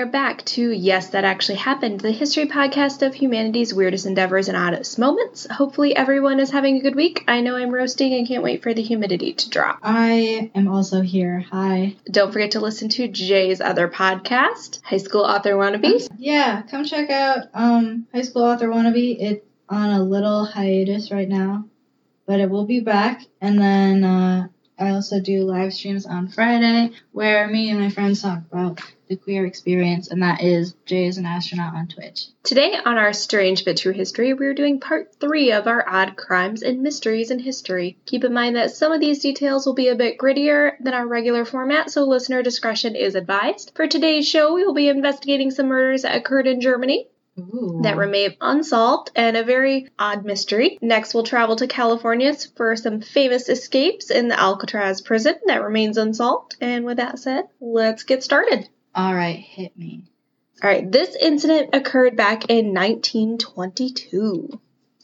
are back to Yes, That Actually Happened, the history podcast of humanity's weirdest endeavors and oddest moments. Hopefully, everyone is having a good week. I know I'm roasting and can't wait for the humidity to drop. I am also here. Hi. Don't forget to listen to Jay's other podcast, High School Author Wannabe. Yeah, come check out um, High School Author Wannabe. It's on a little hiatus right now, but it will be back. And then uh, I also do live streams on Friday where me and my friends talk about the queer experience, and that is Jay is an astronaut on Twitch. Today, on our Strange But True History, we're doing part three of our odd crimes and mysteries in history. Keep in mind that some of these details will be a bit grittier than our regular format, so listener discretion is advised. For today's show, we will be investigating some murders that occurred in Germany. Ooh. That remain unsolved and a very odd mystery. Next, we'll travel to California for some famous escapes in the Alcatraz prison that remains unsolved. And with that said, let's get started. All right, hit me. All right, this incident occurred back in 1922.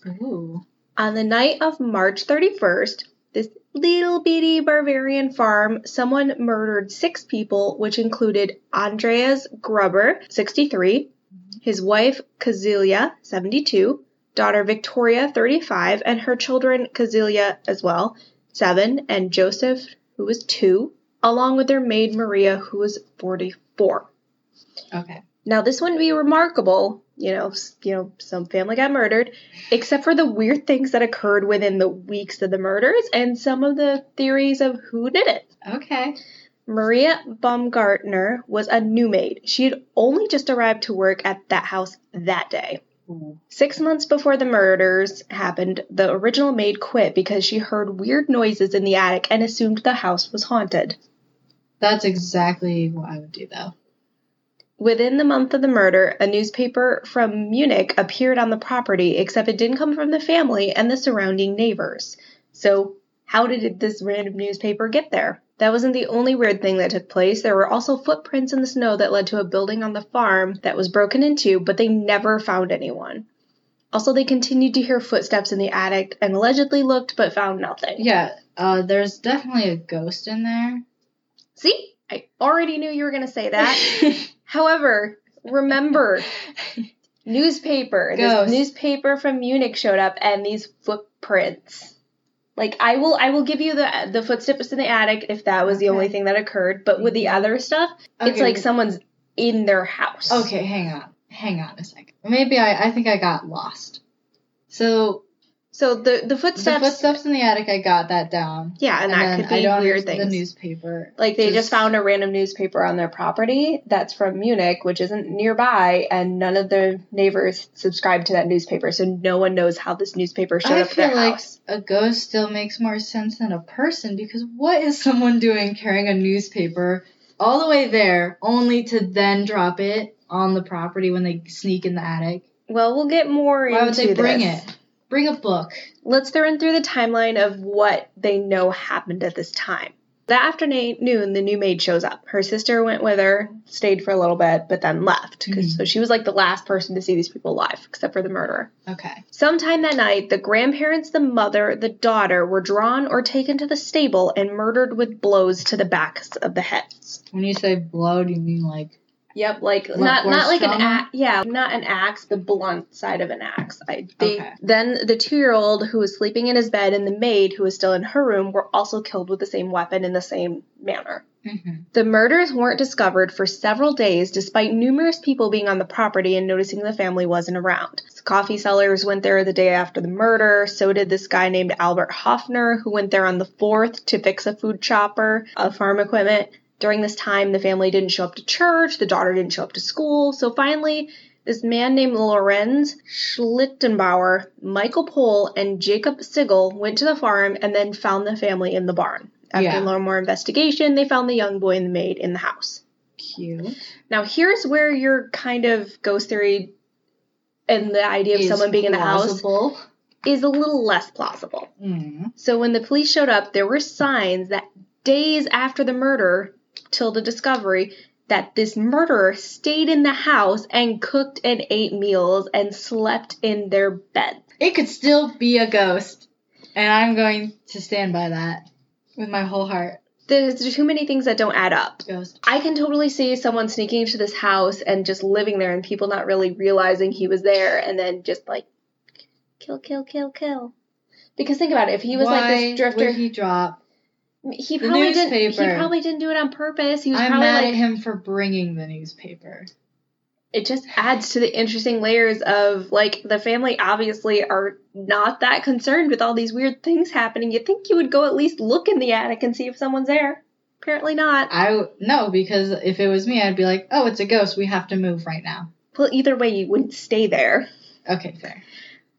Ooh. On the night of March 31st, this little bitty Bavarian farm, someone murdered six people, which included Andreas Gruber, 63, his wife Kazilia, 72, daughter Victoria, 35, and her children Kazilia as well, 7, and Joseph, who was 2, along with their maid Maria, who was 44. Okay. Now, this wouldn't be remarkable, you know, you know, some family got murdered, except for the weird things that occurred within the weeks of the murders and some of the theories of who did it. Okay. Maria Baumgartner was a new maid. She had only just arrived to work at that house that day. Ooh. Six months before the murders happened, the original maid quit because she heard weird noises in the attic and assumed the house was haunted. That's exactly what I would do, though. Within the month of the murder, a newspaper from Munich appeared on the property, except it didn't come from the family and the surrounding neighbors. So, how did this random newspaper get there? That wasn't the only weird thing that took place. There were also footprints in the snow that led to a building on the farm that was broken into, but they never found anyone. Also, they continued to hear footsteps in the attic and allegedly looked but found nothing. Yeah, uh, there's definitely a ghost in there. See? I already knew you were going to say that. However, remember, newspaper. Ghost. This newspaper from Munich showed up and these footprints. Like I will I will give you the the footsteps in the attic if that was the only thing that occurred, but with the mm-hmm. other stuff, it's like someone's in their house. Okay, hang on. Hang on a second. Maybe I, I think I got lost. So So the the footsteps, the footsteps in the attic, I got that down. yeah, and, that then could I be weird things. The newspaper. Like they just, Just- found a random newspaper on their property that's from Munich, which isn't nearby, and none of the neighbors subscribe to that newspaper, so no one knows how this newspaper showed I up their feel like house. a ghost still makes more sense than a person because what is someone doing carrying a newspaper all the way there only to then drop it on the property when they sneak in the attic? Well, we'll get more Why would they bring this. it? Bring a book. Let's run through the timeline of what they know happened at this time. That afternoon, noon, the new maid shows up. Her sister went with her, stayed for a little bit, but then left. Mhm. So she was like the last person to see these people alive, except for the murderer. Okay. Sometime that night, the grandparents, the mother, the daughter were drawn or taken to the stable and murdered with blows to the backs of the heads. When you say blow, do you mean like Yep, like not not like an axe. Yeah, not an axe, the blunt side of an axe. I they, Okay. Then the two-year-old who was sleeping in his bed and the maid who was still in her room were also killed with the same weapon in the same manner. Mhm. The murders weren't discovered for several days, despite numerous people being on the property and noticing the family wasn't around. Coffee sellers went there the day after the murder. So did this guy named Albert Hoffner, who went there on the 4th to fix a food chopper of farm equipment. During this time, the family didn't show up to church, the daughter didn't show up to school. So finally, this man named Lorenz Schlittenbauer, Michael Pohl, and Jacob Sigel went to the farm and then found the family in the barn. After Yeah. a little more investigation, they found the young boy and the maid in the house. cute? Now, here's where your kind of ghost theory and the idea of Is someone being in the house is a little less plausible. Mm. So, when the police showed up, there were signs that days after the murder, till the discovery, that this murderer stayed in the house and cooked and ate meals and slept in their bed. It could still be a ghost, and I'm going to stand by that with my whole heart. There's too many things that don't add up. Ghost. I can totally see someone sneaking into this house and just living there and people not really realizing he was there and then just like kill, kill, kill, kill. Because think about it, if he was like Why this drifter, would he drop? He probably didn't. He probably didn't do it on purpose. He was I'm probably mad like at him for bringing the newspaper. it just adds to the interesting layers of like the family obviously are not that concerned with all these weird things happening. You'd think you would go at least look in the attic and see if someone's there. Apparently not. I no, because if it was me, I'd be like, "Oh, it's a ghost. We have to move right now." Well, either way, you wouldn't stay there. Okay, fair.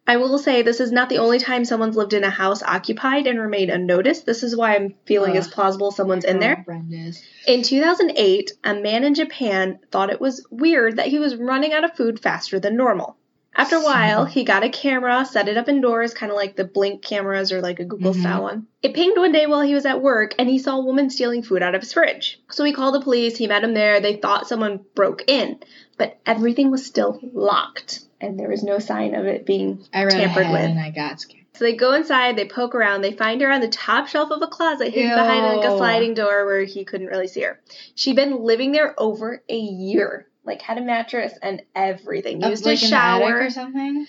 I will say this is not the only time someone's lived in a house occupied and remained unnoticed. This is why I'm feeling it's Ugh. plausible someone's in there. Horrendous. In 2008, a man in Japan thought it was weird that he was running out of food faster than normal. After a while, he got a camera, set it up indoors, kind of like the Blink cameras or like a Google Mhm. style one. It pinged one day while he was at work and he saw a woman stealing food out of his fridge. So he called the police, he met him there, they thought someone broke in, but everything was still locked and there was no sign of it being tampered with. and I got scared. So they go inside, they poke around, they find her on the top shelf of a closet hidden behind like a sliding door where he couldn't really see her. She'd been living there over a year. Like had a mattress and everything. Used like a in the attic shower. or something.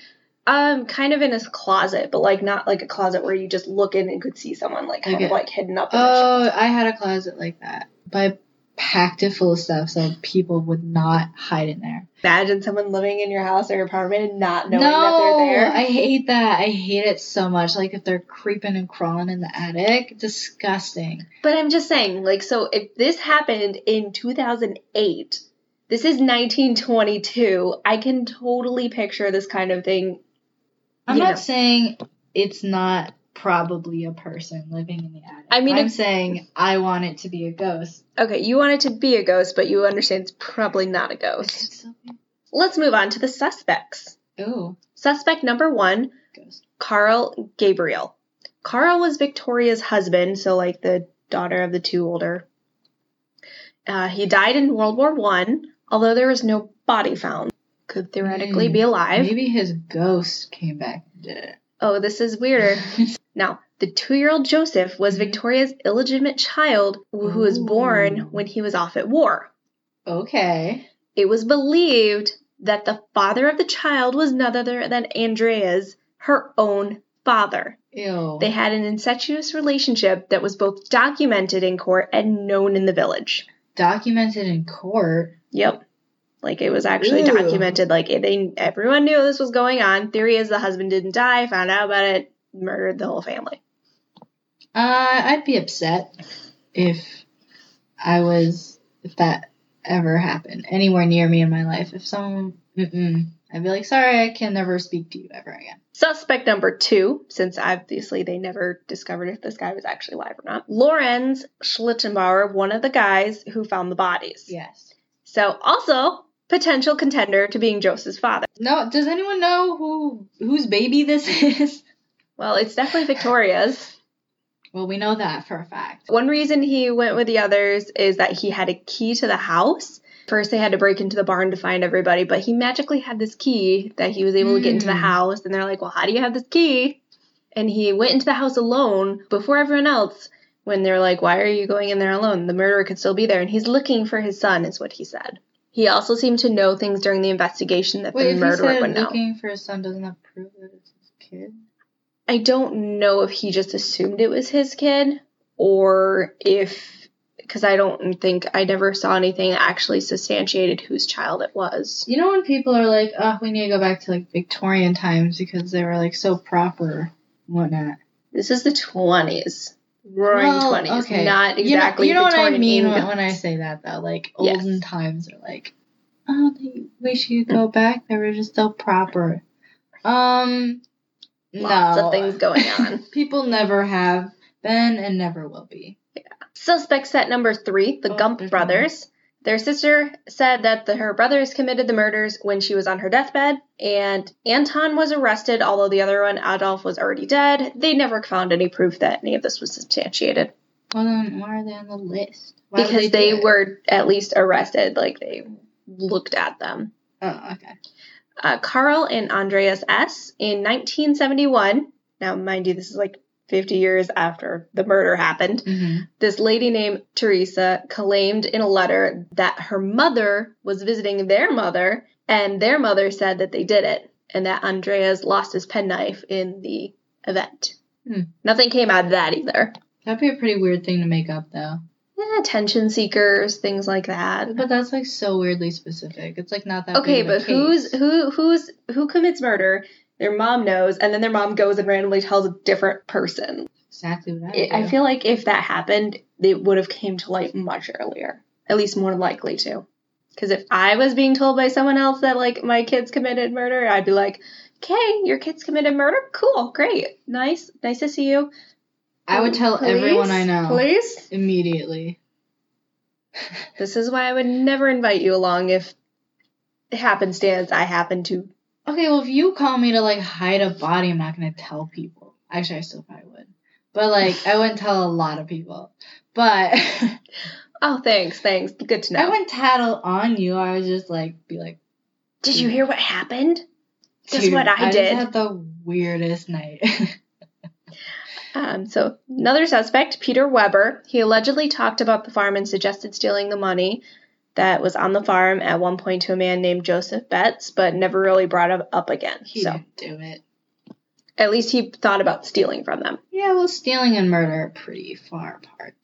Um, kind of in a closet, but like not like a closet where you just look in and could see someone like kind Okay. of like hidden up in the shelf. Oh, I had a closet like that, I packed it full of stuff so people would not hide in there. Imagine someone living in your house or your apartment and not knowing no, that they're there. I hate that. I hate it so much. Like if they're creeping and crawling in the attic, disgusting. But I'm just saying, like, so if this happened in 2008, this is 1922. I can totally picture this kind of thing. I'm not know. saying it's not probably a person living in the attic. I mean, I'm saying I want it to be a ghost. Okay, you want it to be a ghost, but you understand it's probably not a ghost. Let's move on to the suspects. Ooh, Suspect number one ghost. Carl Gabriel. Carl was Victoria's husband, so like the daughter of the two older. Uh, he died in World War One, although there was no body found. Could theoretically Hmm. be alive. Maybe his ghost came back and did it. Oh, this is weirder. Now, the two year old Joseph was Mhm. Victoria's illegitimate child who who was born when he was off at war. okay. It was believed that the father of the child was none other than Andrea's, her own father. Ew. They had an incestuous relationship that was both documented in court and known in the village. documented in court. Yep. Like it was actually Ew. documented. Like they, everyone knew this was going on. Theory is the husband didn't die, found out about it, murdered the whole family. Uh, I'd be upset if I was if that ever happened anywhere near me in my life. If someone, I'd be like, sorry, I can never speak to you ever again. Suspect number two, since obviously they never discovered if this guy was actually alive or not, Lorenz Schlittenbauer, one of the guys who found the bodies. Yes. So also potential contender to being Joseph's father. No. Does anyone know who whose baby this is? Well, it's definitely Victoria's. Well, we know that for a fact. One reason he went with the others is that he had a key to the house. First, they had to break into the barn to find everybody, but he magically had this key that he was able to get into the Mm. house. And they're like, Well, how do you have this key? And he went into the house alone before everyone else when they're like, Why are you going in there alone? The murderer could still be there. And he's looking for his son, is what he said. He also seemed to know things during the investigation that Wait, the if he murderer said would know. looking for his son, doesn't that prove that it's his kid? I don't know if he just assumed it was his kid or if because I don't think I never saw anything that actually substantiated whose child it was. You know when people are like, "Oh, we need to go back to like Victorian times because they were like so proper, and whatnot." This is the twenties, roaring Well, twenties, okay. not You know- exactly. You know, what I mean when, when I say that though. Like Yes. olden times are like, oh, they wish you could go back. They were just so proper. Um, Lots no, of things going on. People never have been and never will be. Yeah. Suspect set number three, the Oh, Gump brothers. Their sister said that the, her brothers committed the murders when she was on her deathbed, and Anton was arrested, although the other one, Adolf, was already dead. They never found any proof that any of this was substantiated Well, then why are they on the list? Why because do they were at least arrested, like they looked at them. Oh, okay. Uh, Carl and Andreas S. in 1971. Now, mind you, this is like 50 years after the murder happened, Mm-hmm. this lady named Teresa claimed in a letter that her mother was visiting their mother, and their mother said that they did it, and that Andreas lost his penknife in the event. Hmm. Nothing came out of that either. That'd be a pretty weird thing to make up, though. Eh, attention seekers, things like that. But that's like so weirdly specific. It's like not that. Okay, but who's who who's who commits murder? Their mom knows, and then their mom goes and randomly tells a different person. exactly what I, It, I feel like if that happened, it would have came to light much earlier. At least more likely to. Because if I was being told by someone else that like my kids committed murder, I'd be like, "Okay, your kids committed murder. Cool, great, nice, nice to see you." I would oh, tell Please? everyone I know Please. immediately. This is why I would never invite you along if happenstance I happen to. Okay, well, if you call me to like hide a body, I'm not gonna tell people. Actually, I still probably would, but like I wouldn't tell a lot of people. But Oh, thanks, thanks. Good to know. I wouldn't tattle on you. I would just like be like, Did you hear what happened? "Dude, what I just did." I had the weirdest night. Um, so another suspect, Peter Weber, he allegedly talked about the farm and suggested stealing the money that was on the farm at one point to a man named Joseph Betts, but never really brought it up again. he so didn't do it. at least he thought about stealing from them. Yeah, well, stealing and murder are pretty far apart.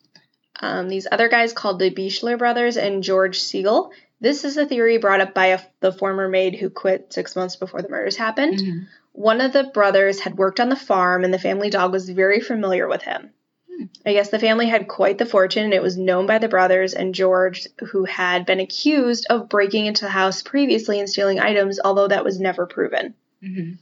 Um, these other guys called the Bichler brothers and George Siegel. This is a theory brought up by a, the former maid who quit six months before the murders happened. Mhm. One of the brothers had worked on the farm, and the family dog was very familiar with him. Hmm. I guess the family had quite the fortune, and it was known by the brothers and George, who had been accused of breaking into the house previously and stealing items, although that was never proven. Mhm.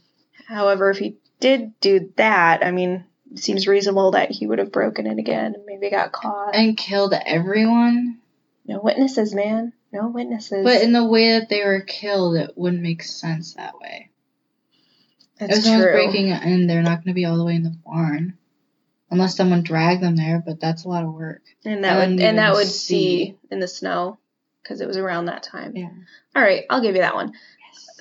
However, if he did do that, I mean, it seems reasonable that he would have broken it again and maybe got caught. And killed everyone. No witnesses, man. No witnesses. But in the way that they were killed, it wouldn't make sense that way. That's true. breaking in, they're not going to be all the way in the barn. Unless someone dragged them there, but that's a lot of work. and that would and that would see. in the snow because it was around that time. Yeah. All right, I'll give you that one.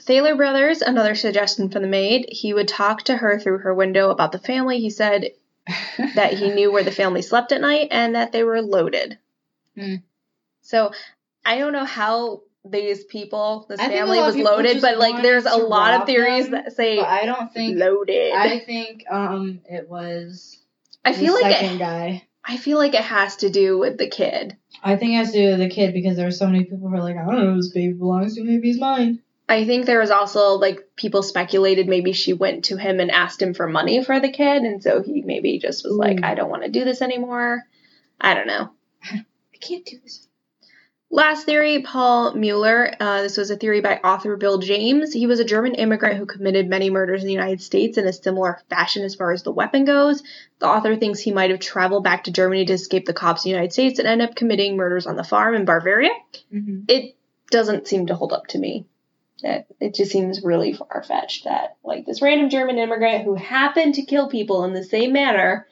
Thaler Brothers, another suggestion from the maid. He would talk to her through her window about the family. He said that he knew where the family slept at night and that they were loaded. Hmm. So I don't know how these people, this I family was loaded, but like there's a lot of theories them, that say I don't think. loaded. I think um it was. I the feel like second it, guy. I feel like it has to do with the kid. I think it has to do with the kid because there were so many people who were like, I don't know who this baby belongs to. Maybe he's mine. I think there was also like people speculated maybe she went to him and asked him for money for the kid, and so he maybe just was like, I don't want to do this anymore. I don't know. I can't do this. Last theory, Paul Mueller. Uh, this was a theory by author Bill James. He was a German immigrant who committed many murders in the United States in a similar fashion as far as the weapon goes. The author thinks he might have traveled back to Germany to escape the cops in the United States and end up committing murders on the farm in Bavaria. Mm-hmm. It doesn't seem to hold up to me. That it just seems really far fetched that like this random German immigrant who happened to kill people in the same manner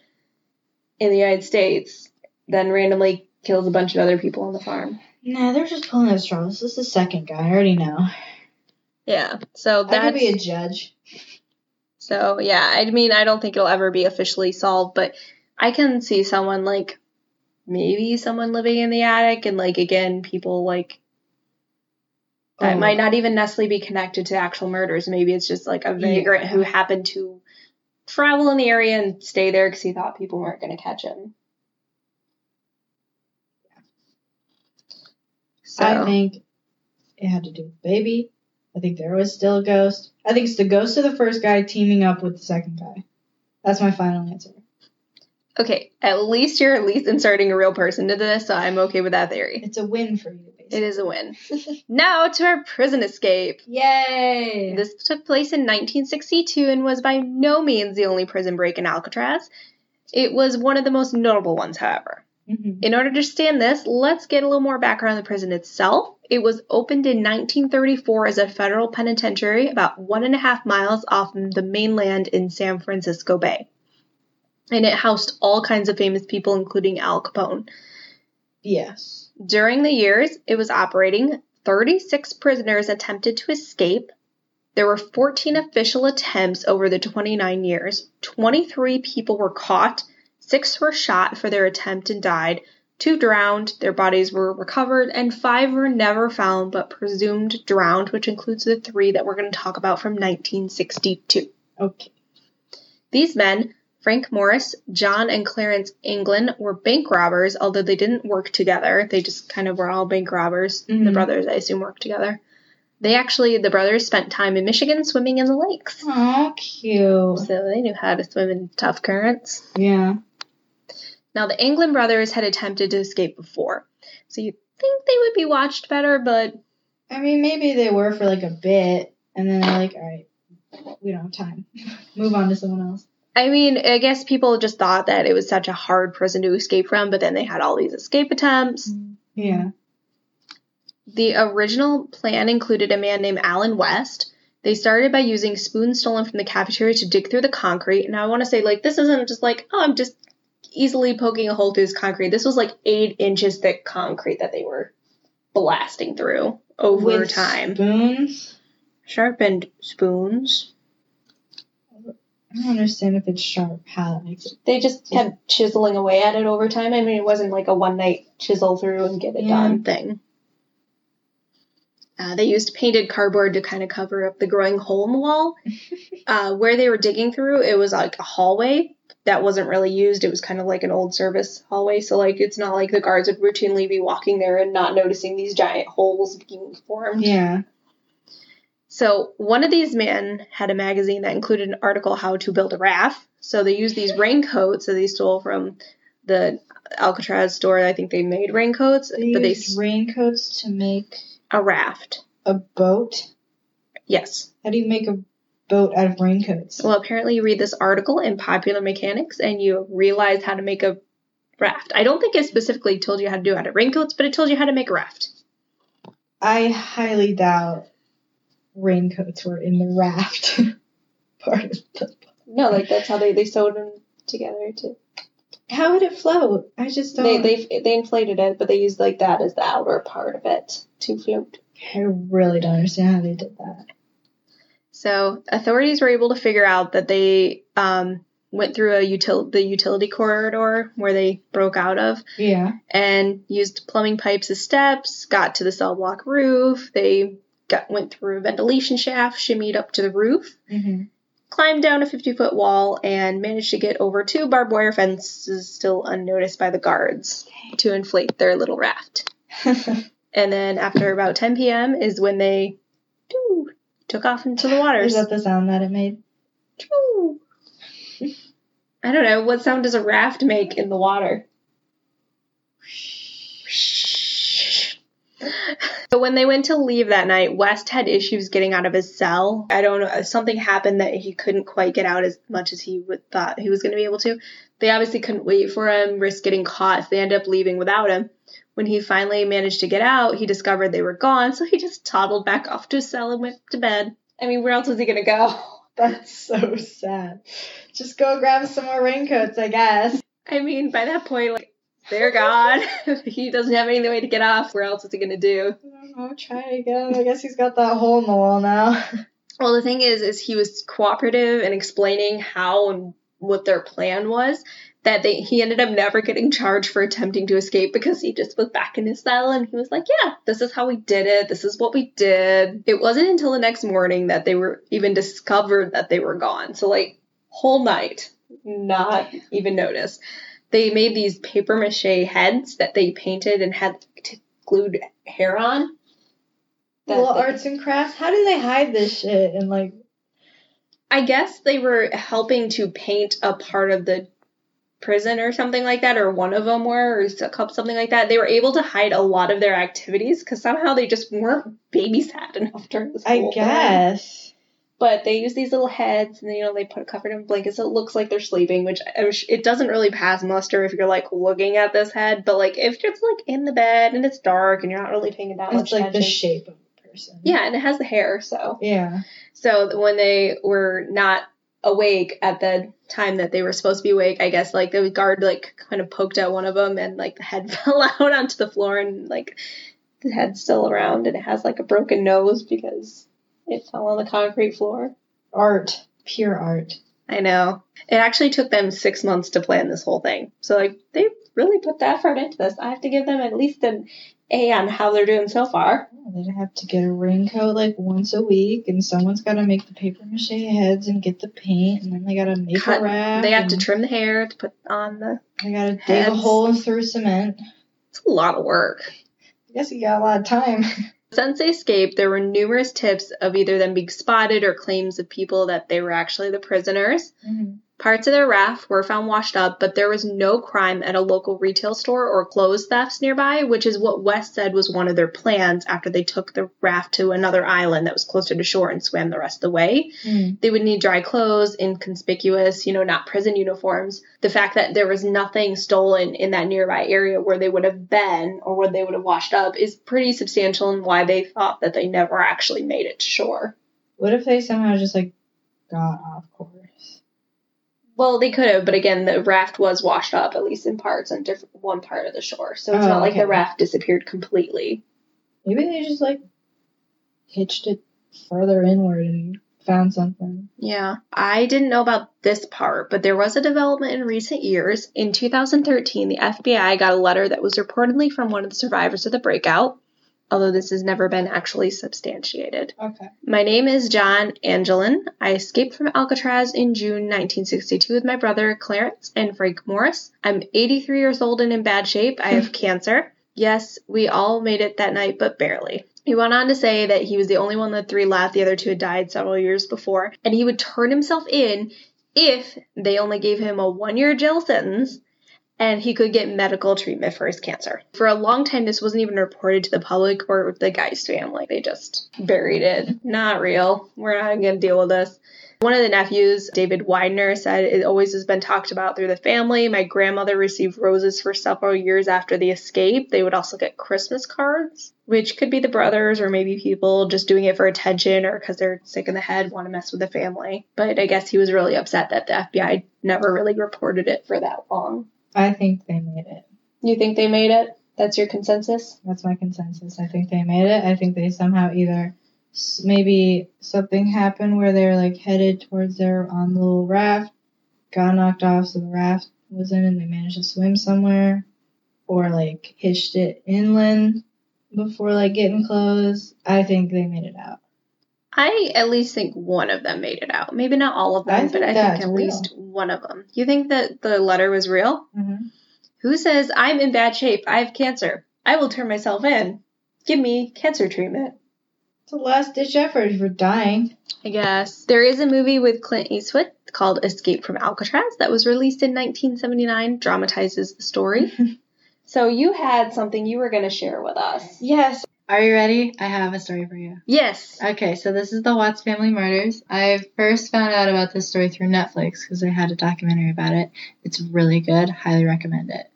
in the United States then randomly kills a bunch of other people on the farm. Nah, they're just pulling at straws. This is the second guy. I already know. Yeah. So that could be a judge. so yeah, I mean I don't think it'll ever be officially solved, but I can see someone like maybe someone living in the attic and like again people like that Oh. might not even necessarily be connected to actual murders. Maybe it's just like a vagrant Yeah. who happened to travel in the area and stay there because he thought people weren't going to catch him. So I think it had to do with baby. I think there was still a ghost. I think it's the ghost of the first guy teaming up with the second guy. That's my final answer. okay, at least you're at least inserting a real person into this, so I'm okay with that theory. It's a win for you, It basically. is a win. now to our prison escape. Yay! This took place in 1962 and was by no means the only prison break in Alcatraz. It was one of the most notable ones, however. Mhm. In order to understand this, let's get a little more background on the prison itself. It was opened in 1934 as a federal penitentiary about one and a half miles off the mainland in San Francisco Bay. And it housed all kinds of famous people, including Al Capone. Yes. During the years it was operating, 36 prisoners attempted to escape, There were 14 official attempts over the 29 years. 23 people were caught, 6 were shot for their attempt and died, 2 drowned, their bodies were recovered, and 5 were never found but presumed drowned, which includes the 3 that we're going to talk about from 1962. Okay. These men, Frank Morris, John and Clarence Anglin, were bank robbers, although they didn't work together. They just kind of were all bank robbers. The Mhm. brothers, I assume, worked together. They actually, the brothers spent time in Michigan swimming in the lakes. Oh, cute. So they knew how to swim in tough currents. Yeah. Now, the Anglin brothers had attempted to escape before. So you'd think they would be watched better, but I mean, maybe they were for like a bit, and then they're like, all right, we don't have time. Move on to someone else. I mean, I guess people just thought that it was such a hard prison to escape from, but then they had all these escape attempts. Mm, yeah. The original plan included a man named Allen West. They started by using spoons stolen from the cafeteria to dig through the concrete. And I want to say, like, this isn't just like, oh, I'm just easily poking a hole through this concrete. This was like eight inches thick concrete that they were blasting through over With time. Spoons. Sharpened spoons. I don't understand if it's sharp. How that makes it. They just kept chiseling away at it over time. I mean, it wasn't like a one night chisel through and get it Yeah. done thing. Uh, they used painted cardboard to kind of cover up the growing hole in the wall. uh, where they were digging through, it was like a hallway that wasn't really used. It was kind of like an old service hallway. So, like, it's not like the guards would routinely be walking there and not noticing these giant holes being formed. Yeah. So one of these men had a magazine that included an article how to build a raft. So they used these raincoats that they stole from the Alcatraz store. I think they made raincoats, They but they used raincoats to make a raft. a boat. Yes. How do you make a boat out of raincoats? Well, apparently you read this article in Popular Mechanics and you realize how to make a raft. I don't think it specifically told you how to do it out of raincoats, but it told you how to make a raft. I highly doubt raincoats were in the raft part of the. No, like that's how they, they sewed them together to How would it float? I just they, don't. they they inflated it, but they used like that as the outer part of it to float. I really don't understand how they did that. So authorities were able to figure out that they um, went through a util- the utility corridor where they broke out of Yeah. and used plumbing pipes as steps, got to the cell block roof. They got went through a ventilation shaft, shimmied up to the roof, Mm-hmm. climbed down a 50 foot wall, and managed to get over two barbed wire fences still unnoticed by the guards to inflate their little raft. And then after about 10 p.m. is when they took off into the waters. Is that the sound that it made? Choo. I don't know. What sound does a raft make in the water? So when they went to leave that night, West had issues getting out of his cell. I don't know. Something happened that he couldn't quite get out as much as he would thought he was going to be able to. They obviously couldn't wait for him, risk getting caught. So they ended up leaving without him. When he finally managed to get out, he discovered they were gone. So he just toddled back off to his cell and went to bed. I mean, where else was he going to go? That's so sad. Just go grab some more raincoats, I guess. I mean, by that point, like, they're gone. he doesn't have any way to get off. Where else is he going uh-huh, to do? I don't know. Try again. I guess he's got that hole in the wall now. Well, the thing is, is he was cooperative in explaining how and what their plan was. That they he ended up never getting charged for attempting to escape because he just was back in his cell and he was like, "Yeah, this is how we did it. This is what we did." It wasn't until the next morning that they were even discovered that they were gone. So like whole night, not even noticed. They made these paper mache heads that they painted and had t- glued hair on. Little they- arts and crafts. How do they hide this shit? And like, I guess they were helping to paint a part of the prison or something like that, or one of them were, or something like that. They were able to hide a lot of their activities because somehow they just weren't babysat enough during the I school. guess. But they use these little heads, and you know they put a covered in blankets, so it looks like they're sleeping. Which it doesn't really pass muster if you're like looking at this head, but like if you're like in the bed and it's dark and you're not really paying that much It's like the shape of a person. yeah, and it has the hair, so Yeah. so when they were not awake at the time that they were supposed to be awake, I guess like the guard like kind of poked at one of them and like the head fell out onto the floor and like the head's still around and it has like a broken nose because It fell on the concrete floor. Art. Pure art. I know. It actually took them six months to plan this whole thing. So like they really put the effort into this. I have to give them at least an A on how they're doing so far. They'd have to get a raincoat like once a week, and someone's got to make the paper mache heads and get the paint, and then they got to make Cut- a raft. They have to trim the hair to put on the. They got to dig a hole and throw cement. It's a lot of work. I guess you got a lot of time. Since they escaped, there were numerous tips of either them being spotted or claims of people that they were actually the prisoners. Mm-hmm. Parts of their raft were found washed up, but there was no crime at a local retail store or clothes thefts nearby, which is what West said was one of their plans after they took the raft to another island that was closer to shore and swam the rest of the way. Mm. They would need dry clothes, inconspicuous, you know, not prison uniforms. The fact that there was nothing stolen in that nearby area where they would have been or where they would have washed up is pretty substantial and why they thought that they never actually made it to shore. What if they somehow just like got off course? Well, they could have, but again, the raft was washed up, at least in parts, on different one part of the shore. So it's Oh, not like okay. the raft disappeared completely. Maybe they just like hitched it further inward and found something. Yeah. I didn't know about this part, but there was a development in recent years. In 2013, the FBI got a letter that was reportedly from one of the survivors of the breakout, although this has never been actually substantiated. Okay. My name is John Anglin. I escaped from Alcatraz in June 1962 with my brother Clarence and Frank Morris. I'm 83 years old and in bad shape. I have cancer. Yes, we all made it that night, but barely. He went on to say that he was the only one of the three left. The other two had died several years before, and he would turn himself in if they only gave him a one year jail sentence and he could get medical treatment for his cancer. For a long time, this wasn't even reported to the public or the guy's family. They just buried it. Not real. We're not going to deal with this. One of the nephews, David Widner, said it always has been talked about through the family. My grandmother received roses for several years after the escape. They would also get Christmas cards, which could be the brothers or maybe people just doing it for attention or because they're sick in the head, want to mess with the family. But I guess he was really upset that the FBI never really reported it for that long. I think they made it. You think they made it? That's your consensus? That's my consensus. I think they made it. I think they somehow either maybe something happened where they're like headed towards their on the little raft, got knocked off, so the raft was in and they managed to swim somewhere, or like hitched it inland before like getting close. I think they made it out. I at least think one of them made it out. Maybe not all of them, I but I think at real. least one of them. You think that the letter was real? Mm-hmm. Who says, I'm in bad shape, I have cancer, I will turn myself in. Give me cancer treatment. It's a last ditch effort if you're dying. I guess. There is a movie with Clint Eastwood called Escape from Alcatraz that was released in 1979, dramatizes the story. so you had something you were going to share with us. Yes. Are you ready? I have a story for you. Yes. Okay, so this is the Watts family murders. I first found out about this story through Netflix because they had a documentary about it. It's really good. Highly recommend it.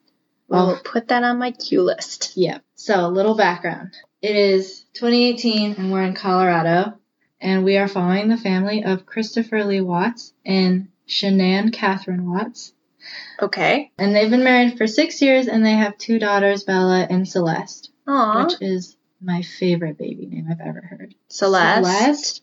We'll Well, put that on my queue list. yeah. So, a little background. It is 2018 and we're in Colorado, and we are following the family of Christopher Lee Watts and Shanann Catherine Watts. Okay. And they've been married for six years and they have two daughters, Bella and Celeste, Aw. which is my favorite baby name I've ever heard. Celeste. Celeste?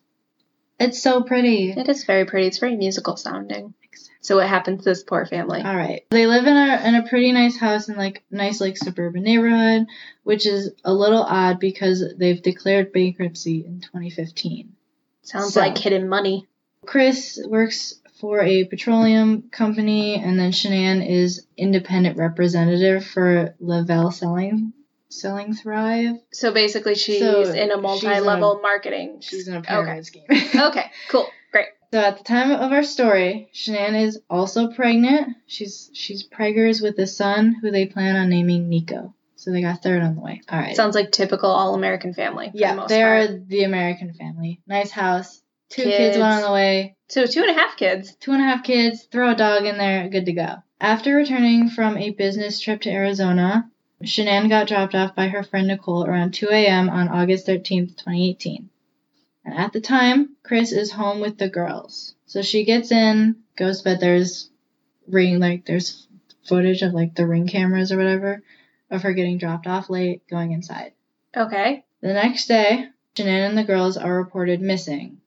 It's so pretty. It is very pretty. It's very musical sounding. So what happens to this poor family? All right. They live in a in a pretty nice house in like nice like suburban neighborhood, which is a little odd because they've declared bankruptcy in 2015. Sounds so- like hidden money. Chris works for a petroleum company, and then Shanann is independent representative for Le-Vel Selling Selling Thrive. So basically, she's So, in a she's multi-level marketing. She's in a Okay. pyramid scheme. okay, cool, great. So at the time of our story, Shanann is also pregnant. She's she's preggers with a son who they plan on naming Nico. So they got third on the way. All right. Sounds like typical all-American family. for the yeah, most they're the American family. Nice house. Two kids. Kids. one on the way. So two and a half kids. Two and a half kids. Throw a dog in there. Good to go. After returning from a business trip to Arizona, Shanann got dropped off by her friend Nicole around 2 a.m. on August 13th, 2018. And at the time, Chris is home with the girls. So she gets in, goes to bed. There's ring, like, there's footage of, like, the ring cameras or whatever of her getting dropped off late, going inside. Okay. The next day, Shanann and the girls are reported missing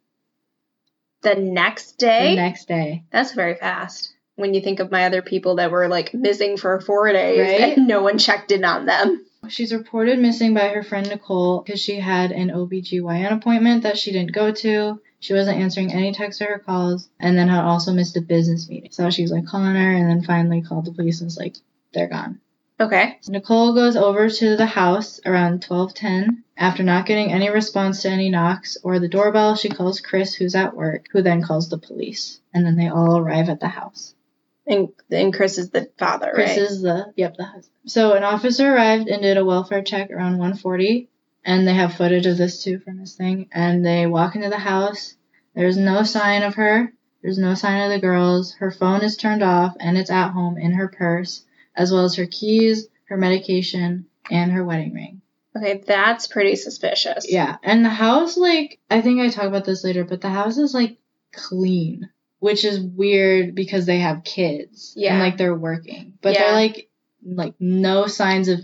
The next day? the next day. That's very fast. When you think of my other people that were like missing for four days Right? and no one checked in on them. She's reported missing by her friend Nicole because she had an OBGYN appointment that she didn't go to. She wasn't answering any texts or her calls, and then had also missed a business meeting. So she's like calling her, and then finally called the police and was like, they're gone. Okay. So Nicole goes over to the house around 12:10. After not getting any response to any knocks or the doorbell, she calls Chris, who's at work, who then calls the police. And then they all arrive at the house. And and Chris is the father, Chris right? is the yep the husband. So an officer arrived and did a welfare check around 1:40, and they have footage of this too from this thing. And they walk into the house. There's no sign of her. There's no sign of the girls. Her phone is turned off and it's at home in her purse, as well as her keys, her medication, and her wedding ring. okay, that's pretty suspicious. Yeah, and the house like I think I talk about this later, but the house is like clean, which is weird because they have kids Yeah. and like they're working, but Yeah. they're like like no signs of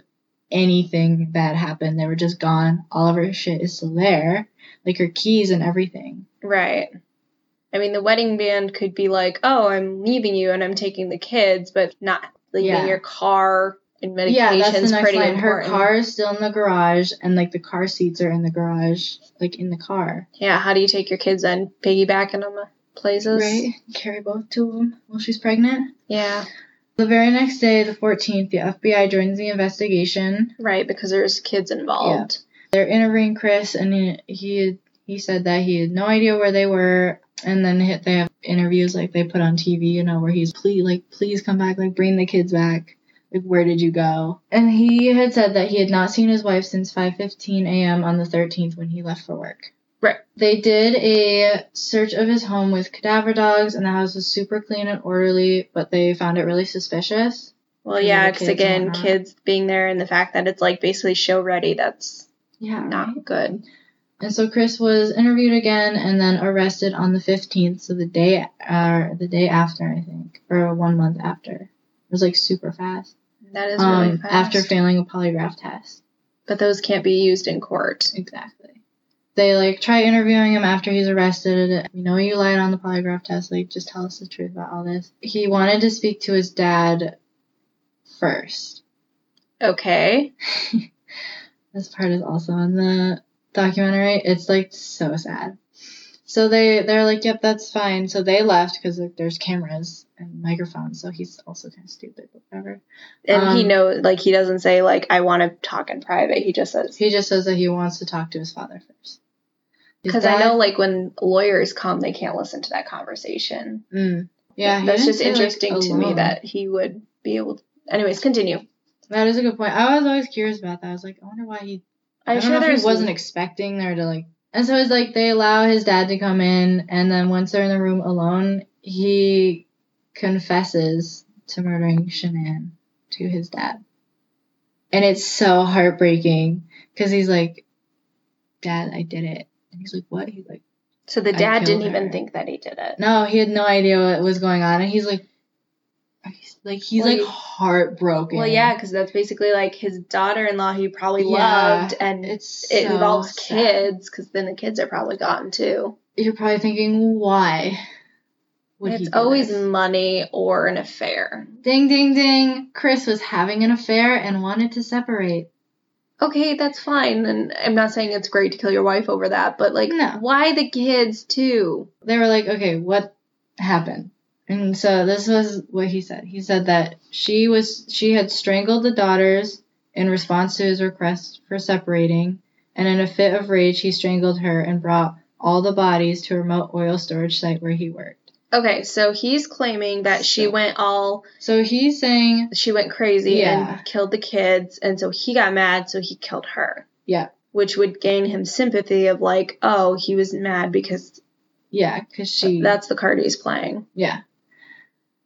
anything bad happened. They were just gone. All of her shit is still there, like her keys and everything. Right. I mean, the wedding band could be like, "Oh, I'm leaving you and I'm taking the kids," but not leaving Yeah. your car and medication's yeah, that's the next pretty line. important. Her car is still in the garage, and like the car seats are in the garage, like in the car. Yeah, how do you take your kids then? Piggybacking them places? Right, carry both to them while she's pregnant. Yeah. The very next day, the 14th, the FBI joins the investigation. Right, because there's kids involved. Yeah. They're interviewing Chris, and he he, he said that he had no idea where they were. And then they have interviews like they put on TV, you know, where he's please like please come back, like bring the kids back. Like where did you go? And he had said that he had not seen his wife since 5:15 a.m. on the 13th when he left for work. Right. They did a search of his home with cadaver dogs, and the house was super clean and orderly, but they found it really suspicious. Well, yeah, because again, kids being there and the fact that it's like basically show ready, that's Yeah, not good. And so Chris was interviewed again and then arrested on the 15th, so the day uh, the day after, I think, or one month after. It was like super fast. That is really Um, fast. after failing a polygraph test. but those can't be used in court. Exactly. They like try interviewing him after he's arrested. We know you lied on the polygraph test. Like, just tell us the truth about all this. He wanted to speak to his dad first. Okay. This part is also in the documentary. It's like so sad. So they they're like, "Yep, that's fine." So they left because like, there's cameras and microphones. So he's also kind of stupid, but whatever. And he Um, knows, like, he doesn't say, like, I want to talk in private. He just says, He just says that he wants to talk to his father first. Because I know, like, when lawyers come, they can't listen to that conversation. Mm. Yeah, he That's just say, like, interesting to me that he would be able to. Anyways, continue. that is a good point. I was always curious about that. I was like, I wonder why he I'm I sure he wasn't expecting there to like. And so it's like they allow his dad to come in, and then once they're in the room alone, he confesses to murdering Shanann to his dad. And it's so heartbreaking because he's like, "Dad, I did it," and he's like, "What?" He's like, So the dad didn't killed even think that he did it. "No," he had no idea what was going on, and he's like, like he's Well, like heartbroken. Well, yeah, because that's basically like his daughter-in-law he probably Yeah, loved, and it's it so involves sad. kids, because then the kids are probably gone too. You're probably thinking, why? would it's always this? money or an affair. Ding, ding, ding. Chris was having an affair and wanted to separate. Okay, that's fine, and I'm not saying it's great to kill your wife over that, but like, No. why the kids too? They were like, okay, what happened? And so this was what he said. He said that she was she had strangled the daughters in response to his request for separating, and in a fit of rage he strangled her and brought all the bodies to a remote oil storage site where he worked. Okay, so he's claiming that she So- went all So he's saying, she went crazy Yeah. and killed the kids, and so he got mad, so he killed her. Yeah. Which would gain him sympathy of like, oh, he was mad because yeah, because she, that's the card he's playing. yeah,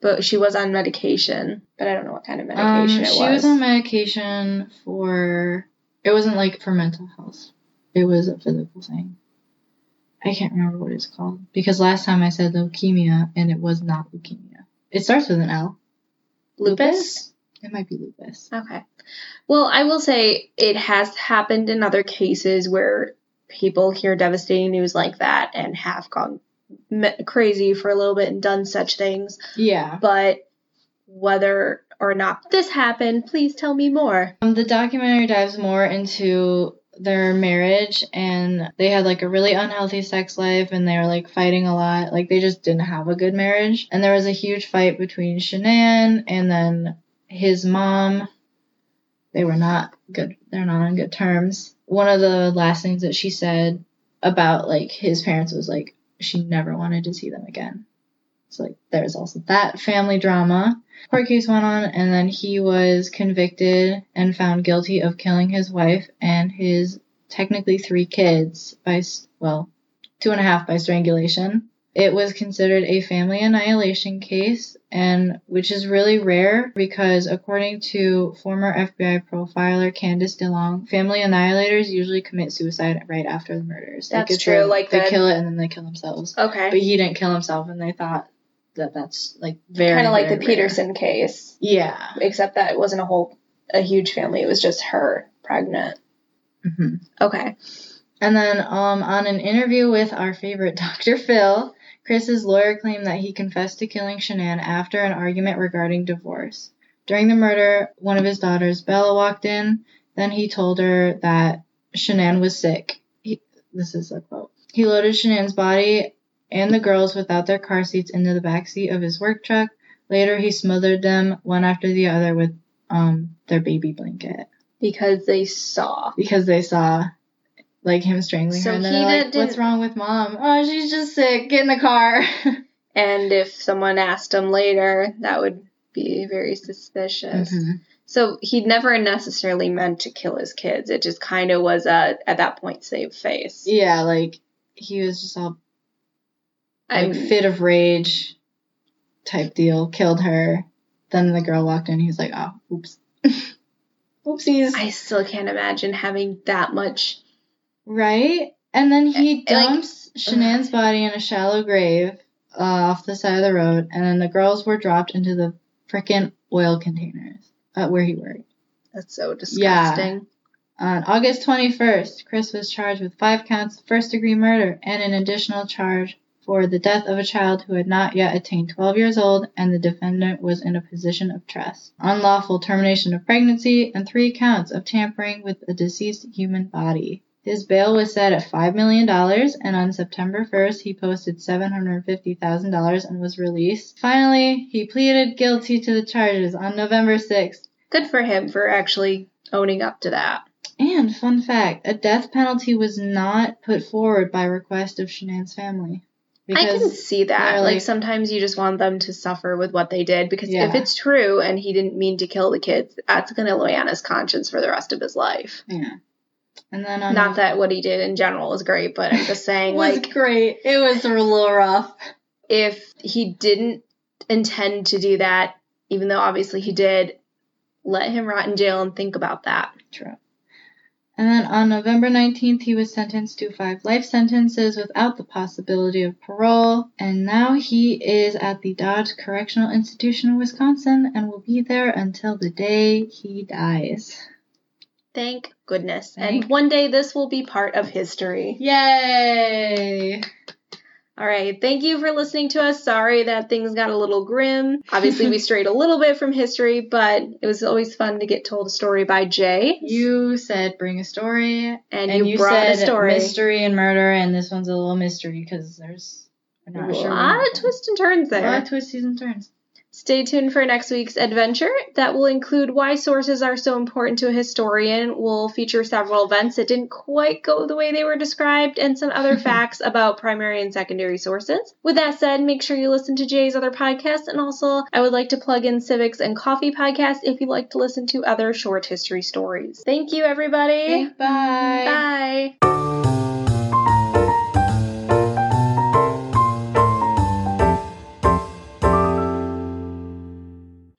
But she was on medication, but I don't know what kind of um, medication it was. she was. was on medication for. It wasn't like for mental health. It was a physical thing. I can't remember what it's called because last time I said leukemia and it was not leukemia. It starts with an L. lupus. It might be lupus. Okay. Well, I will say it has happened in other cases where people hear devastating news like that and have gone me- crazy for a little bit and done such things. Yeah. But whether or not this happened, please tell me more. Um, the documentary dives more into their marriage and they had like a really unhealthy sex life and they were like fighting a lot. Like they just didn't have a good marriage. And there was a huge fight between Shanann and then his mom. They were not good. They're not on good terms. One of the last things that she said about like his parents was like she never wanted to see them again. So like there's also that family drama. Court case went on and then he was convicted and found guilty of killing his wife and his technically three kids by well, two and a half by strangulation. It was considered a family annihilation case and which is really rare because according to former FBI profiler Candice DeLong, family annihilators usually commit suicide right after the murders. That's it's true, like they the- kill it and then they kill themselves. Okay. But he didn't kill himself, and they thought that that's like very Kind of like the rare. Peterson case, Yeah. except that it wasn't a whole, a huge family. It was just her pregnant. hmm Okay. And then um, on an interview with our favorite Dr. Phil, Chris's lawyer claimed that he confessed to killing Shanann after an argument regarding divorce. During the murder, one of his daughters, Bella, walked in. Then he told her that Shanann was sick. He, this is a quote. He loaded Shanann's body and the girls without their car seats into the back seat of his work truck. Later, he smothered them one after the other with um, their baby blanket Because they saw. because they saw like him strangling So her and then he they're like, didn't- what's wrong with mom oh she's just sick get in the car And if someone asked him later, that would be very suspicious. Mhm. So he never necessarily meant to kill his kids. It just kind of was a, at that point, save face. yeah like he was just all I'm, fit of rage type deal killed her then the girl walked in he was like oh oops oopsies I still can't imagine having that much. Right and then he Eh, like- dumps Shanann's body in a shallow grave uh, off the side of the road and then the girls were dropped into the frickin' oil containers uh, where he worked That's so disgusting. Yeah. On August 21st, Chris was charged with five counts of first degree murder and an additional charge for the death of a child who had not yet attained 12 years old and the defendant was in a position of trust, unlawful termination of pregnancy, and three counts of tampering with a deceased human body. His bail was set at $5 million, and on September 1st, he posted $750,000 and was released. Finally, he pleaded guilty to the charges on November 6th. Good for him for actually owning up to that. And fun fact, a death penalty was not put forward by request of Shanann's family. I can see that. Like, like- sometimes you just want them to suffer with what they did because Yeah. if it's true and he didn't mean to kill the kids, that's going to his conscience for the rest of his life. yeah. And then on Not that what he did in general was great, but I'm just saying, it was like, great. It was a little rough. if he didn't intend to do that, even though obviously he did, let him rot in jail and think about that. True. And then on November 19th, he was sentenced to five life sentences without the possibility of parole. And now he is at the Dodge Correctional Institution in Wisconsin and will be there until the day he dies. Thank goodness. Thank- And one day this will be part of history. Yay! All right. Thank you for listening to us. Sorry that things got a little grim. Obviously, we strayed a little bit from history, but it was always fun to get told a story by Jay. You said bring a story, and, and, you, you, brought said a story. mystery and murder, and this one's a little mystery because there's we're a sure. lot of twists and turns there. A lot of twists and turns. Stay tuned for next week's adventure that will include why sources are so important to a historian. We'll feature several events that didn't quite go the way they were described and some other facts about primary and secondary sources. With that said, make sure you listen to Jay's other podcasts and also I would like to plug in Civics and Coffee podcast if you'd like to listen to other short history stories. Thank you everybody. Bye. Bye.